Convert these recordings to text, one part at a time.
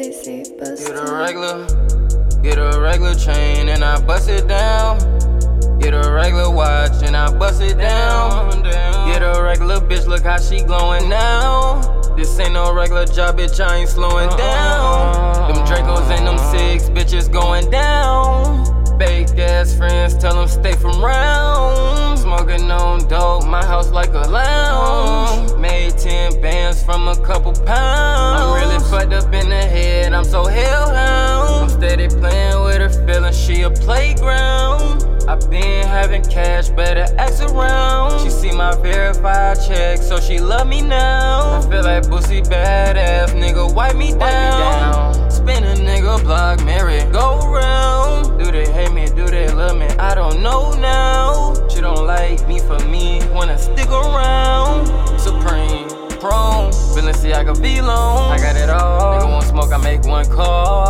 Stacy Buster. Get a regular, get a regular chain and I bust it down. Get a regular watch and I bust it down. Get a regular bitch, look how she glowing now. This ain't no regular job, bitch, I ain't slowing uh-uh. down. Them Dracos and them six bitches going down. Fake ass friends tell them stay from round. Smoking on dope, my house like a lounge. Made 10 bands from a couple pounds. Been cash, better ask around. She see my verified check, so she love me now. I feel like Boosie badass, nigga, wipe me down. Spin a nigga block, marry, go round. Do they hate me, do they love me? I don't know now. She don't like me for me, wanna stick around. Supreme, chrome, Balenciaga Vlone. I got it all. Nigga want smoke, I make one call.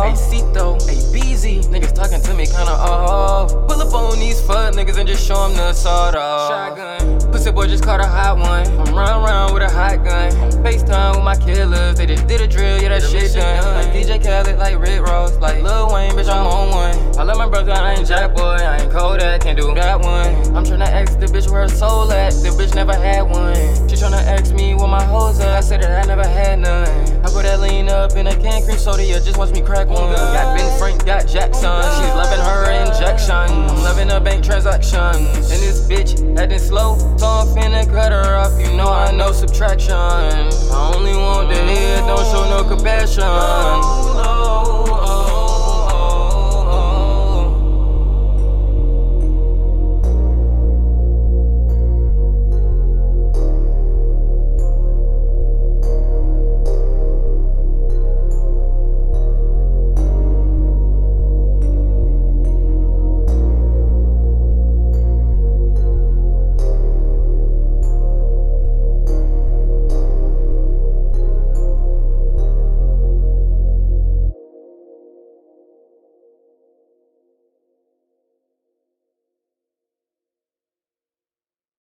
These fuck niggas and just show them the sawed off. Shotgun. Pussy boy just caught a hot one. I'm run around with a hot gun. FaceTime with my killers. They just did a drill, yeah, that shit done. Like DJ Khaled, like Rick Ross, like Lil Wayne, bitch, I'm on one. I love my brother, I ain't Jackboy, I ain't Kodak, can't do that one. I'm tryna ask the bitch where her soul at. The bitch never had one. She tryna up in a can cream soda, yeah, just watch me crack one. Got Ben Frank, got Jackson. She's loving her injection. I'm loving her bank transactions. And this bitch acting slow, so I'm finna cut her off. You know I know subtraction. I only want the head, don't show no compassion.